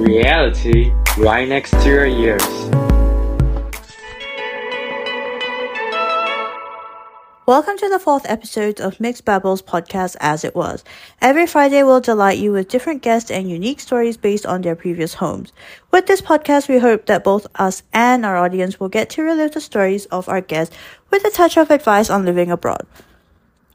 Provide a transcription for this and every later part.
Reality right next to your ears. Welcome to the fourth episode of Mixed Babbles podcast As It Was. Every Friday we'll delight you with different guests and unique stories based on their previous homes. With this podcast, we hope that both us and our audience will get to relive the stories of our guests with a touch of advice on living abroad.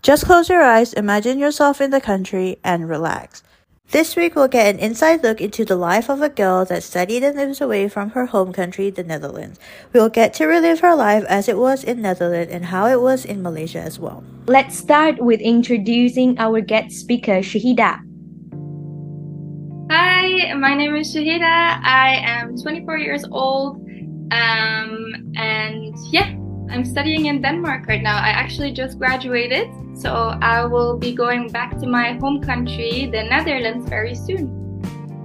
Just close your eyes, imagine yourself in the country, and relax. This week, we'll get an inside look into the life of a girl that studied and lives away from her home country, the Netherlands. We'll get to relive her life as it was in Netherlands and how it was in Malaysia as well. Let's start with introducing our guest speaker, Shahida. Hi, my name is Shahida. I am 24 years old. Um, and yeah, I'm studying in Denmark right now. I actually just graduated, so I will be going back to my home country, the Netherlands, very soon.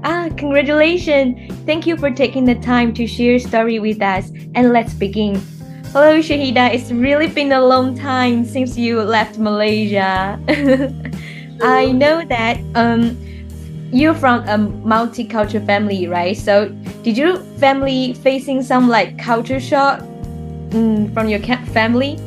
Ah, congratulations! Thank you for taking the time to share your story with us. And let's begin. Hello, Shahida. It's really been a long time since you left Malaysia. I know that um, you're from a multicultural family, right? So, did your family facing some like culture shock mm, from your family?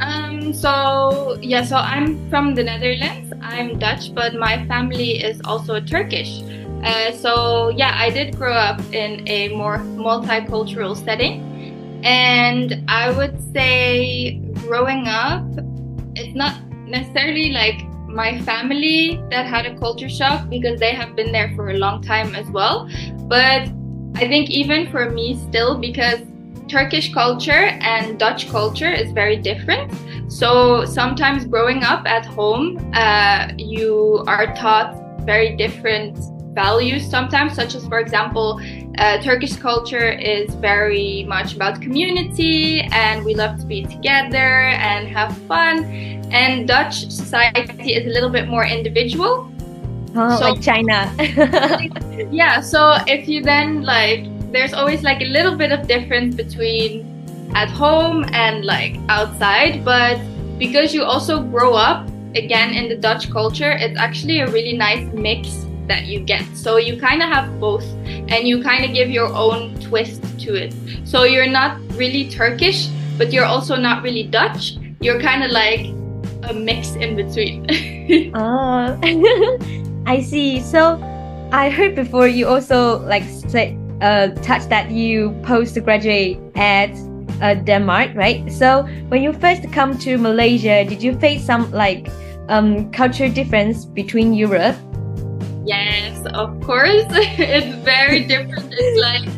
Um, so yeah, so I'm from the Netherlands. I'm Dutch, but my family is also Turkish. Uh, so yeah, I did grow up in a more multicultural setting, and I would say growing up, it's not necessarily like my family that had a culture shock because they have been there for a long time as well. But I think even for me still because Turkish culture and Dutch culture is very different. So sometimes growing up at home, uh, you are taught very different values sometimes, such as, for example, uh, Turkish culture is very much about community and we love to be together and have fun. And Dutch society is a little bit more individual. Oh, so, like China. yeah, so if you then like there's always like a little bit of difference between at home and like outside but because you also grow up again in the dutch culture it's actually a really nice mix that you get. So you kind of have both and you kind of give your own twist to it. So you're not really turkish but you're also not really dutch. You're kind of like a mix in between. Oh i see. So i heard before you also like said uh, touch that you postgraduate at uh, Denmark, right? So when you first come to Malaysia, did you face some like um, culture difference between Europe? Yes, of course. it's very different. It's like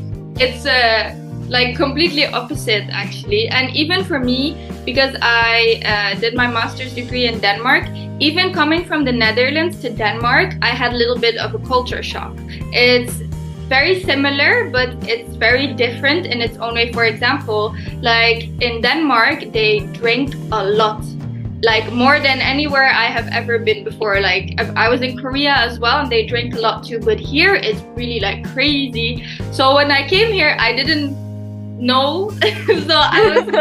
it's uh, like completely opposite actually. And even for me, because I uh, did my master's degree in Denmark, even coming from the Netherlands to Denmark, I had a little bit of a culture shock. It's very similar, but it's very different in its own way. For example, like in Denmark, they drink a lot, like more than anywhere I have ever been before. Like I was in Korea as well, and they drink a lot too. But here it's really like crazy. So when I came here, I didn't know. so I was,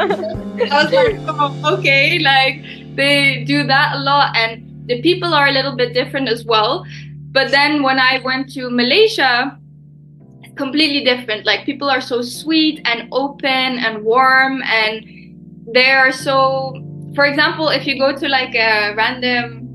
I was like, oh, okay, like they do that a lot, and the people are a little bit different as well. But then when I went to Malaysia, completely different. Like people are so sweet and open and warm and they are so for example, if you go to like a random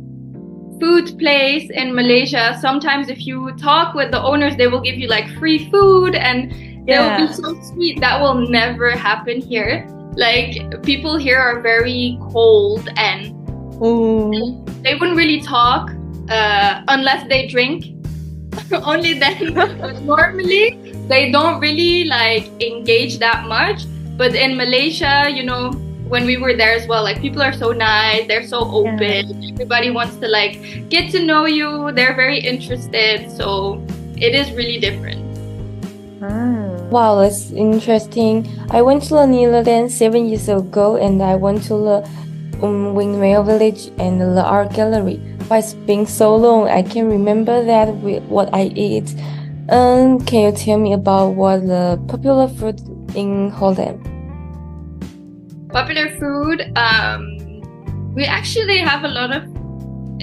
food place in Malaysia, sometimes if you talk with the owners, they will give you like free food and they will be so sweet. That will never happen here. Like people here are very cold and Ooh. they wouldn't really talk uh, unless they drink only then normally they don't really like engage that much but in malaysia you know when we were there as well like people are so nice they're so open yeah. everybody wants to like get to know you they're very interested so it is really different ah. Wow, that's interesting. I went to the Netherlands seven years ago and I went to the um, Windmill Village and the art gallery. It's been so long, I can remember that with what I eat. Um, can you tell me about what the popular food in Holland? Popular food, um, we actually have a lot of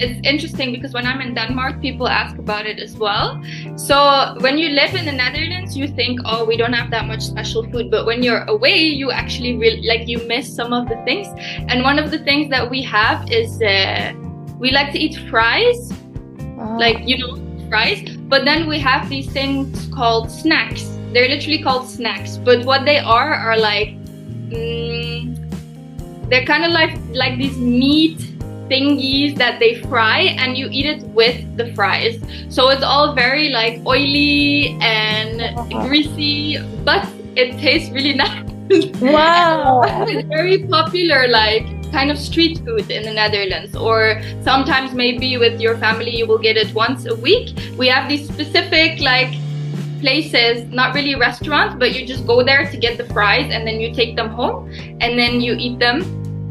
it's interesting because when I'm in Denmark, people ask about it as well. So when you live in the Netherlands, you think, oh, we don't have that much special food. But when you're away, you actually really like you miss some of the things. And one of the things that we have is uh, we like to eat fries, Ah. like you know fries. But then we have these things called snacks. They're literally called snacks. But what they are are like. Mm, they're kind of like like these meat thingies that they fry and you eat it with the fries so it's all very like oily and greasy but it tastes really nice Wow. it's very popular like kind of street food in the netherlands or sometimes maybe with your family you will get it once a week we have these specific like places not really restaurants but you just go there to get the fries and then you take them home and then you eat them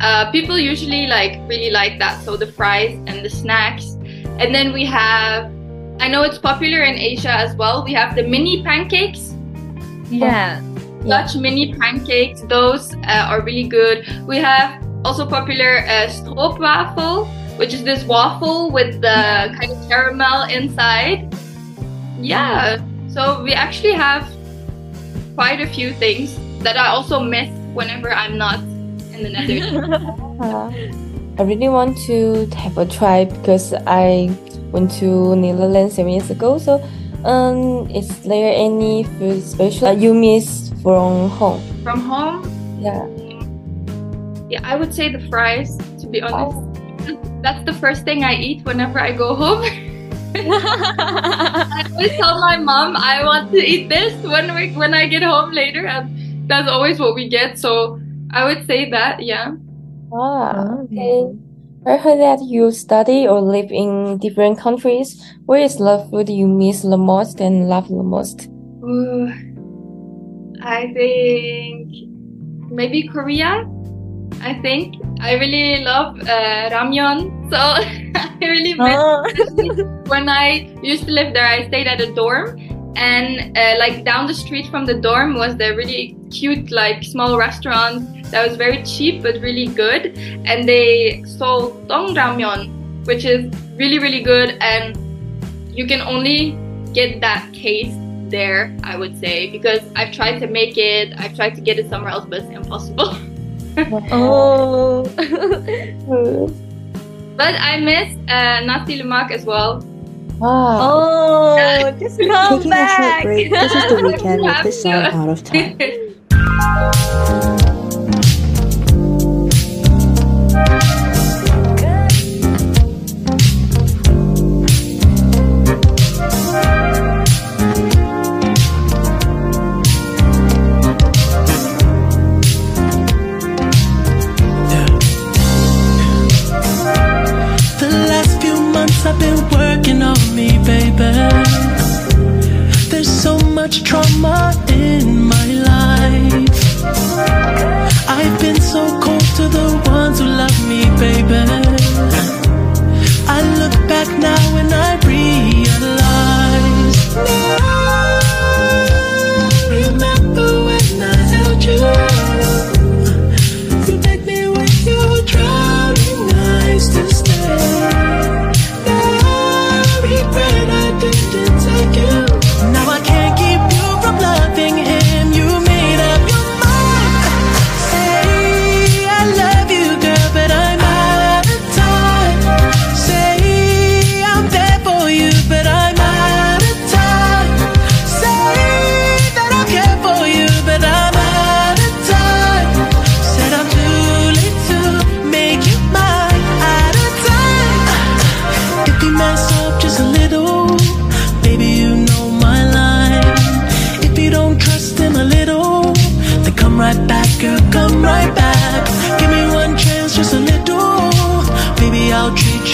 uh, people usually like really like that so the fries and the snacks and then we have i know it's popular in asia as well we have the mini pancakes Yeah. Yeah. Dutch mini pancakes. Those uh, are really good. We have also popular uh, stroopwafel, which is this waffle with the kind of caramel inside. Yeah. So we actually have quite a few things that I also miss whenever I'm not in the Netherlands. I really want to have a try because I went to Netherlands seven years ago. So, um, is there any food special that you miss from home? From home, Yeah. Yeah, I would say the fries. To be honest, that's the first thing I eat whenever I go home. I always tell my mom I want to eat this when we when I get home later, and that's always what we get. So I would say that, yeah. Ah, okay. I heard that you study or live in different countries. Where is the food you miss the most and love the most? Ooh, I think maybe Korea. I think I really love uh, ramyeon, so I really miss Oh. when I used to live there, I stayed at a dorm, and uh, like down the street from the dorm was the really cute, like small restaurant that was very cheap but really good, and they sold dong ramyeon, which is really really good, and you can only get that taste there, I would say, because I've tried to make it, I've tried to get it somewhere else, but it's impossible. Oh. but I miss uh, nasi lemak as well. Wow. oh, just come Taking a short break, this is the weekend with Have this to. out of time.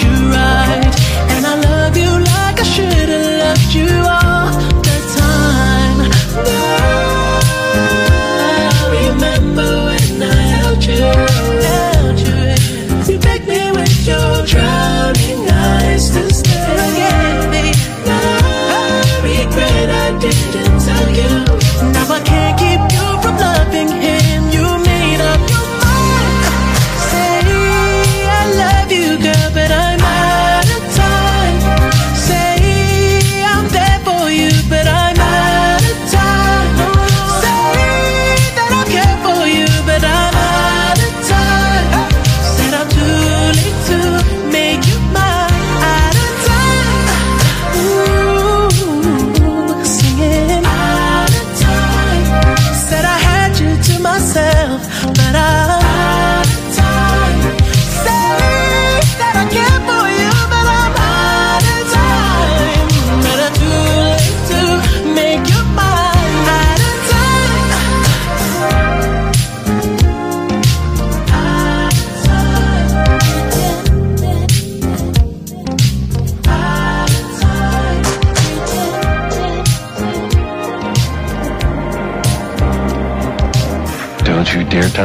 You right. And I love you like I should have loved you all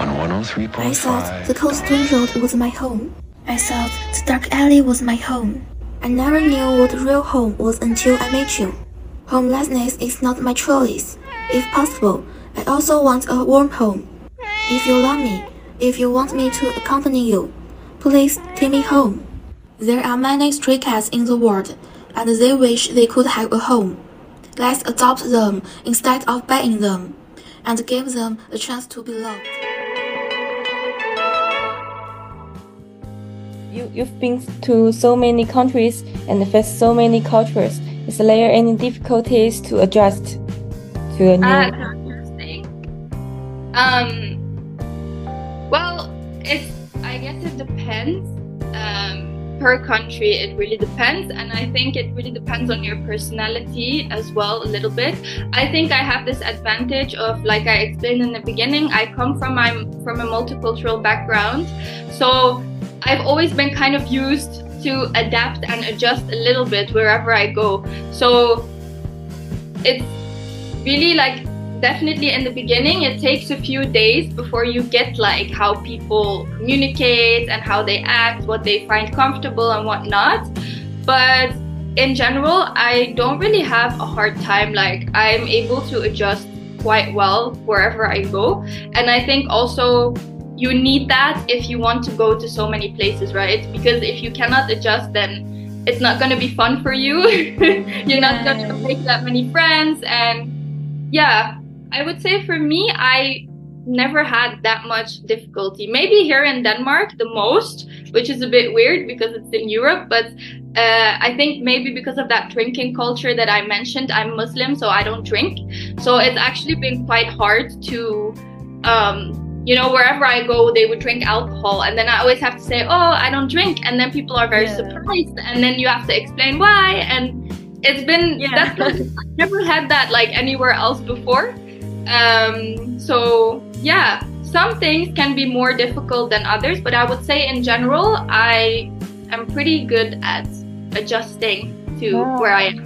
on I thought the 103.5. stone road was my home. I thought the dark alley was my home. I never knew what real home was until I met you. Homelessness is not my choice. If possible, I also want a warm home. If you love me, if you want me to accompany you, please take me home. There are many stray cats in the world, and they wish they could have a home. Let's adopt them instead of buying them, and give them a chance to be loved. You've been to so many countries and faced so many cultures. Is there any difficulties to adjust to a new? Interesting. Um, well, it's I guess it depends. Um, per country, it really depends, and I think it really depends on your personality as well a little bit. I think I have this advantage of, like I explained in the beginning, I come from my from a multicultural background, so I've always been kind of used to adapt and adjust a little bit wherever I go. So it's really like definitely in the beginning it takes a few days before you get like how people communicate and how they act what they find comfortable and whatnot. But in general i don't really have a hard time. Like i'm able to adjust quite well wherever i go. And i think also you need that if you want to go to so many places right? Because if you cannot adjust then it's not going to be fun for you. You're not going to make that many friends and yeah i would say for me i never had that much difficulty. Maybe here in denmark the most which is a bit weird because it's in europe but uh, i think maybe because of that drinking culture that i mentioned i'm muslim so i don't drink. So it's actually been quite hard to um, you know wherever i go they would drink alcohol. And then i always have to say oh i don't drink. And then people are very Yeah. surprised. And then you have to explain why. And it's been Yeah. that's I've never had that like anywhere else before. Um, so yeah some things can be more difficult than others. But i would say in general i am pretty good at adjusting to Wow. where i am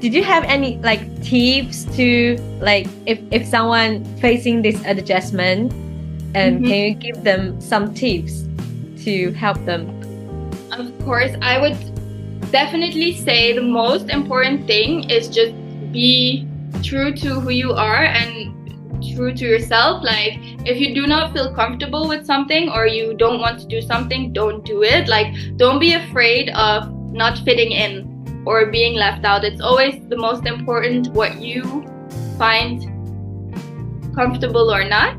Did you have any like tips to like if if someone facing this adjustment and Mhm. can you give them some tips to help them? Of course, I would definitely say the most important thing is just be true to who you are and true to yourself. Like, if you do not feel comfortable with something or you don't want to do something, don't do it. Like, don't be afraid of not fitting in or being left out. It's always the most important what you find comfortable or not.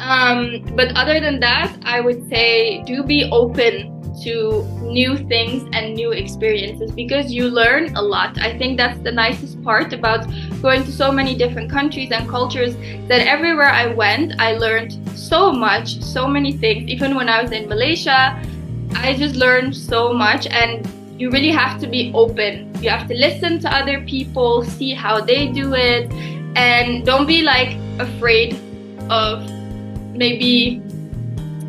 Um, but other than that, I would say do be open to new things and new experiences because you learn a lot. I think that's the nicest part about going to so many different countries and cultures that everywhere I went, I learned so much, so many things. Even when I was in Malaysia, I just learned so much and you really have to be open. You have to listen to other people, see how they do it, and don't be like afraid of maybe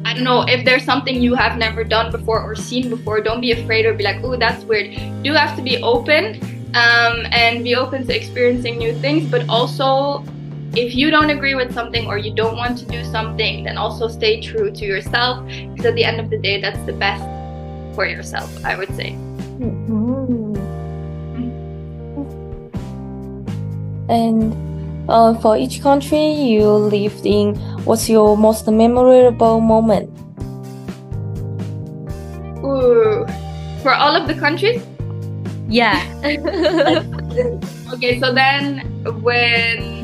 I don't know if there's something you have never done before or seen before. Don't be afraid or be like, oh, that's weird. You have to be open um, and be open to experiencing new things, but also if you don't agree with something or you don't want to do something, then also stay true to yourself because at the end of the day, that's the best for yourself, I would say. And uh, for each country you lived in, what's your most memorable moment? Ooh. For all of the countries? Yeah. Okay, so then when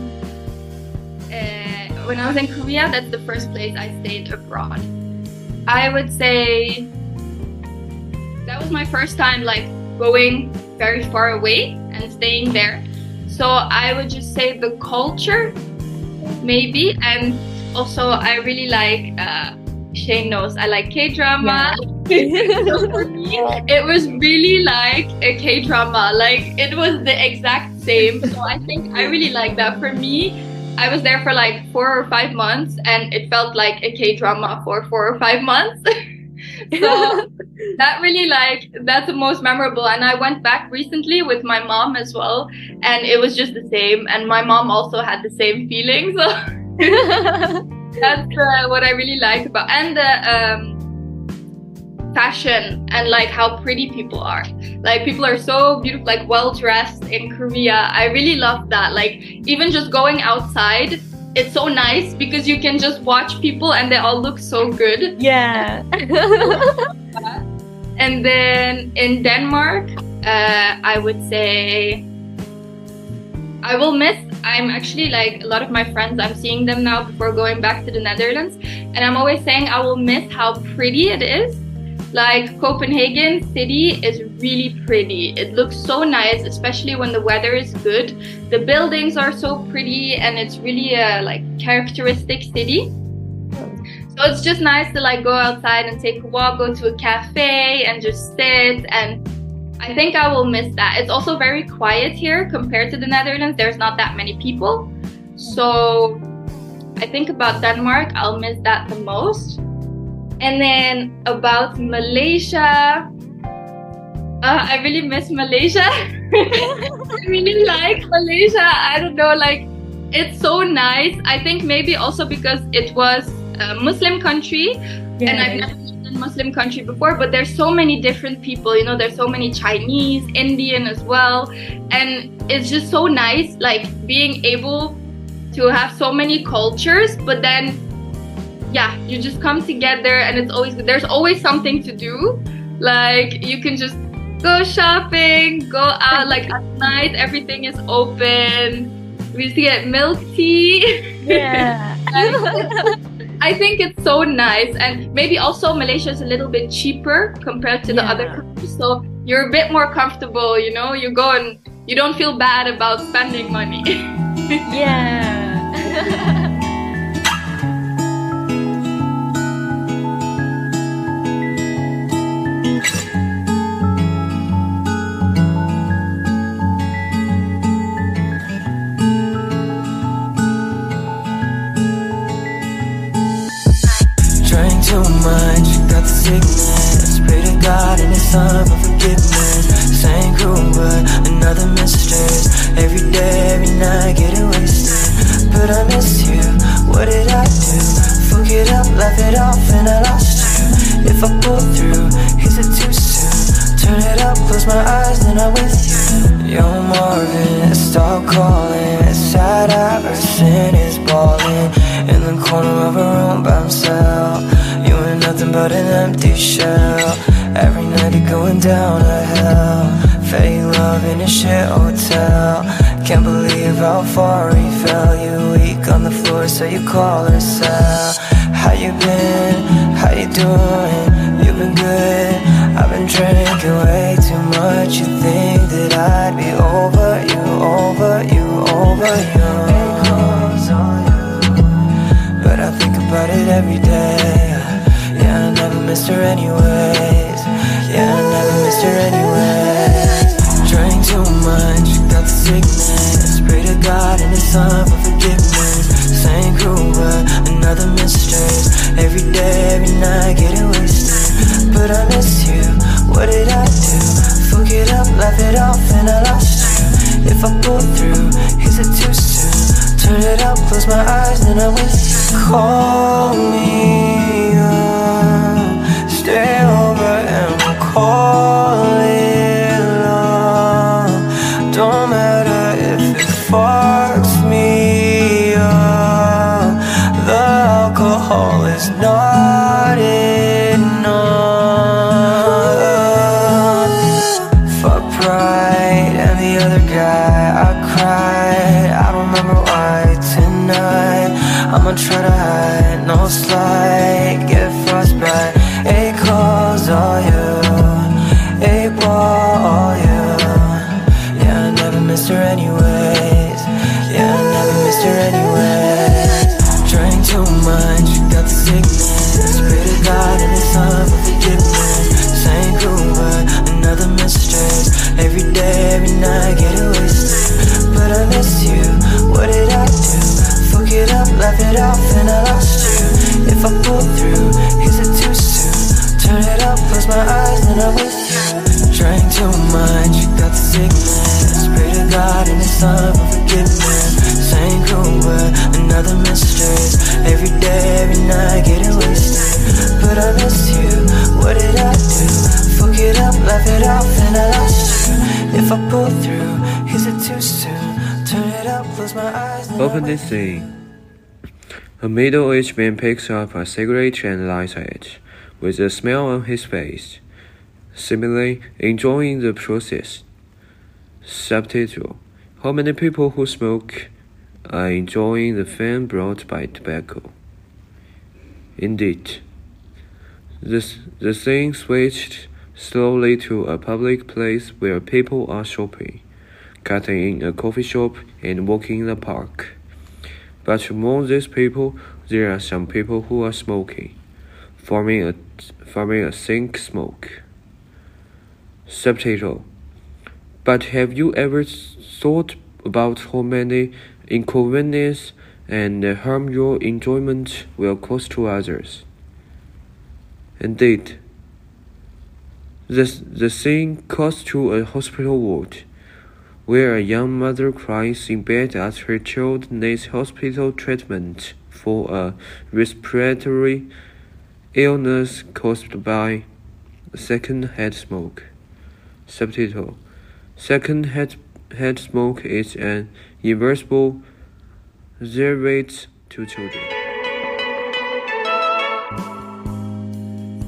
uh, when I was in Korea, that's the first place I stayed abroad. I would say that was my first time like going very far away and staying there. So I would just say the culture, maybe, and also I really like uh, Shane knows I like K drama. so for me, it was really like a K drama. Like it was the exact same. So I think I really like that. For me, I was there for like four or five months, and it felt like a K drama for four or five months. so that really like that's the most memorable. And i went back recently with my mom as well and it was just the same. And my mom also had the same feeling so that's uh, what i really like about and the um, fashion and like how pretty people are. Like people are so beautiful like well dressed in korea. I really love that. Like even just going outside it's so nice because you can just watch people and they all look so good Yeah. and then in Denmark, uh, I would say I will miss. I'm actually like a lot of my friends, I'm seeing them now before going back to the Netherlands. And I'm always saying I will miss how pretty it is. Like Copenhagen city is really pretty. It looks so nice, especially when the weather is good. The buildings are so pretty and it's really a like characteristic city. So it's just nice to like go outside and take a walk, go to a cafe and just sit and I think I will miss that. It's also very quiet here compared to the Netherlands. There's not that many people. So I think about Denmark, I'll miss that the most. And then about Malaysia, uh, I really miss Malaysia. I really like Malaysia. I don't know, like it's so nice. I think maybe also because it was a Muslim country and I've never lived in a Muslim country before, but there's so many different people, you know, there's so many Chinese, Indian as well. And it's just so nice, like being able to have so many cultures, but then yeah, you just come together and it's always there's always something to do. Like you can just go shopping, go out like at night, everything is open. We used to get milk tea. Yeah. I think it's so nice, and maybe also Malaysia is a little bit cheaper compared to the Yeah. other countries, so you're a bit more comfortable. You know, you go and you don't feel bad about spending money. yeah. Son for forgiveness. Same crew, but another mistress. Every day, every night, getting wasted. But I miss you. What did I do? Fuck it up, laugh it off, and I lost you. If I pull through, is it too soon? Turn it up, close my eyes, then I'm with you. Yo, Marvin, stop calling. Sad Iverson is balling in the corner of a room by himself. You ain't nothing but an empty shell. Every night you're going down to hell. Fake love in a shit hotel. Can't believe how far he fell. You weak on the floor, so you call her cell. How you been? How you doing? You've been good? I've been drinking way too much. You think that I'd be over you, I'm with you. Call me up, stay over and call it love. Don't matter if it fucks me up. The alcohol is not sickness. Pray to God in His Son for forgiveness. Same crew, but another mistress. Every day, every night, getting wasted. But I miss you, what did I do? Fuck it up, laugh it off, and I lost you. If I pull through, is it too soon? Turn it up, close my eyes. Open this scene. A middle-aged man picks up a cigarette and lights it, with a smile on his face, seemingly enjoying the process. Subtitle: How many people who smoke are enjoying the fame brought by tobacco? Indeed. The, the scene switched slowly to a public place where people are shopping, cutting in a coffee shop, and walking in the park. But among these people, there are some people who are smoking, forming a forming a thick smoke. Subtitle: But have you ever thought about how many inconvenience and harm your enjoyment will cause to others? Indeed, the, the scene cuts to a hospital ward, where a young mother cries in bed as her child needs hospital treatment for a respiratory illness caused by secondhand smoke. Subtitle: Secondhand head smoke is an irreversible threat to children.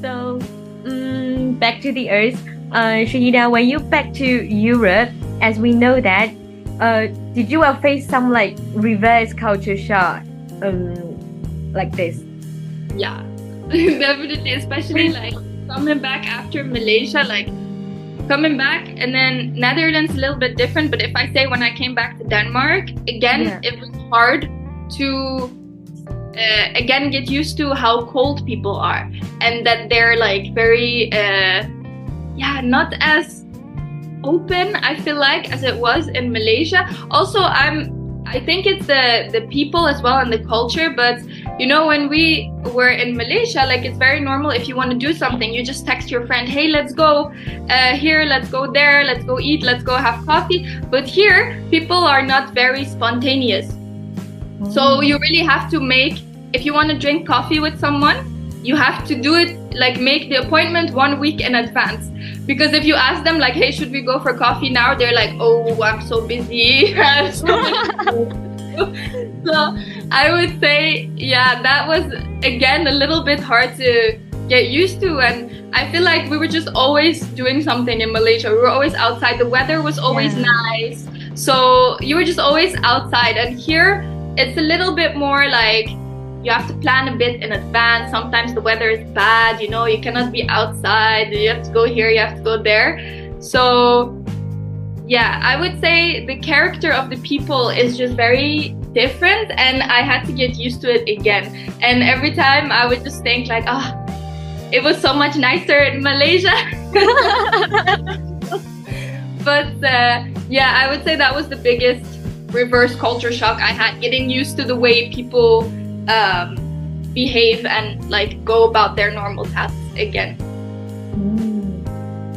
So, mm, back to the Earth. Uh, Shahida, when you back to Europe, as we know that, uh, did you uh, face some like reverse culture shock, um, like this? Yeah, definitely. Especially like coming back after Malaysia, like coming back, and then Netherlands a little bit different. But if I say when I came back to Denmark, again, Yeah. it was hard to uh, again get used to how cold people are and that they're like very uh, yeah not as open i feel like as it was in malaysia also i'm i think it's the the people as well and the culture but you know when we were in malaysia like it's very normal if you want to do something you just text your friend hey let's go uh, here let's go there let's go eat let's go have coffee. But here people are not very spontaneous. So you really have to make if you want to drink coffee with someone, you have to do it like make the appointment one week in advance. Because if you ask them like, hey, should we go for coffee now? They're like, oh, I'm so busy. So much to do." so I would say, yeah, that was again a little bit hard to get used to and I feel like we were just always doing something in Malaysia. We were always outside. The weather was always Yeah. nice. So you were just always outside. And here it's a little bit more like you have to plan a bit in advance. Sometimes the weather is bad, you know, you cannot be outside. You have to go here, you have to go there. So yeah, I would say the character of the people is just very different and I had to get used to it again. And every time I would just think like, ah, it was so much nicer in Malaysia. but uh, yeah, I would say that was the biggest reverse culture shock I had, getting used to the way people um, behave and like go about their normal tasks again.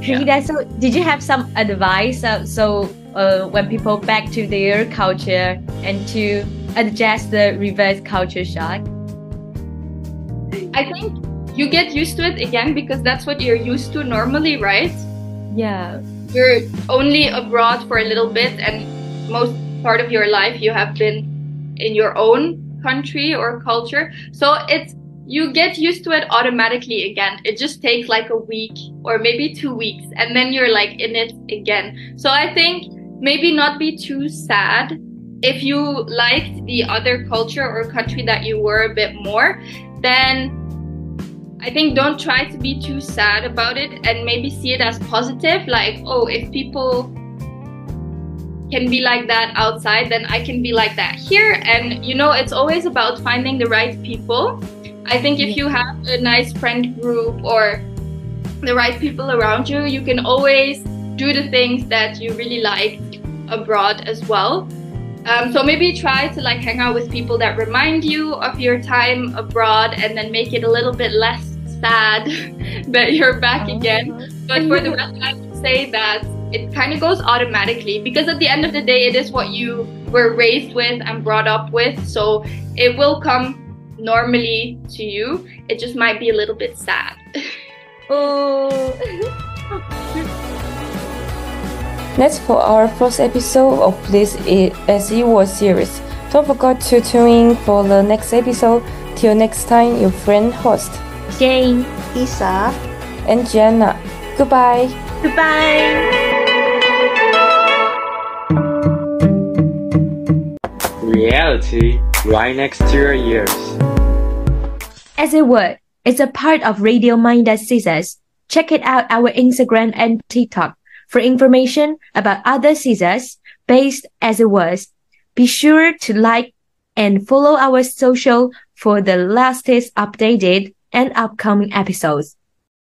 Shahida, so did you have some advice uh, so uh, when people back to their culture and to adjust the reverse culture shock? I think you get used to it again because that's what you're used to normally, right? Yeah. You're only abroad for a little bit, and most part of your life you have been in your own country or culture. So it's you get used to it automatically again. It just takes like a week or maybe two weeks, and then you're like in it again. So I think maybe not be too sad if you liked the other culture or country that you were a bit more, then I think don't try to be too sad about it and maybe see it as positive. Like, oh, if people can be like that outside, then I can be like that here. And you know, it's always about finding the right people. I think if you have a nice friend group or the right people around you, you can always do the things that you really like abroad as well. Um, so maybe try to like hang out with people that remind you of your time abroad and then make it a little bit less sad that you're back again. But for the rest, I would say that it kind of goes automatically because at the end of the day, it is what you were raised with and brought up with. So it will come normally to you. It just might be a little bit sad. Oh. That's for our first episode of this As World series. Don't forget to tune in for the next episode. Till next time, your friend host, Jane. Isa. and Jenna. Goodbye. Goodbye. Reality right next to your ears. As a word, it's a part of Radio Mind that Scissors. Check it out our Instagram and TikTok for information about other scissors based as it was. Be sure to like and follow our social for the latest updated and upcoming episodes.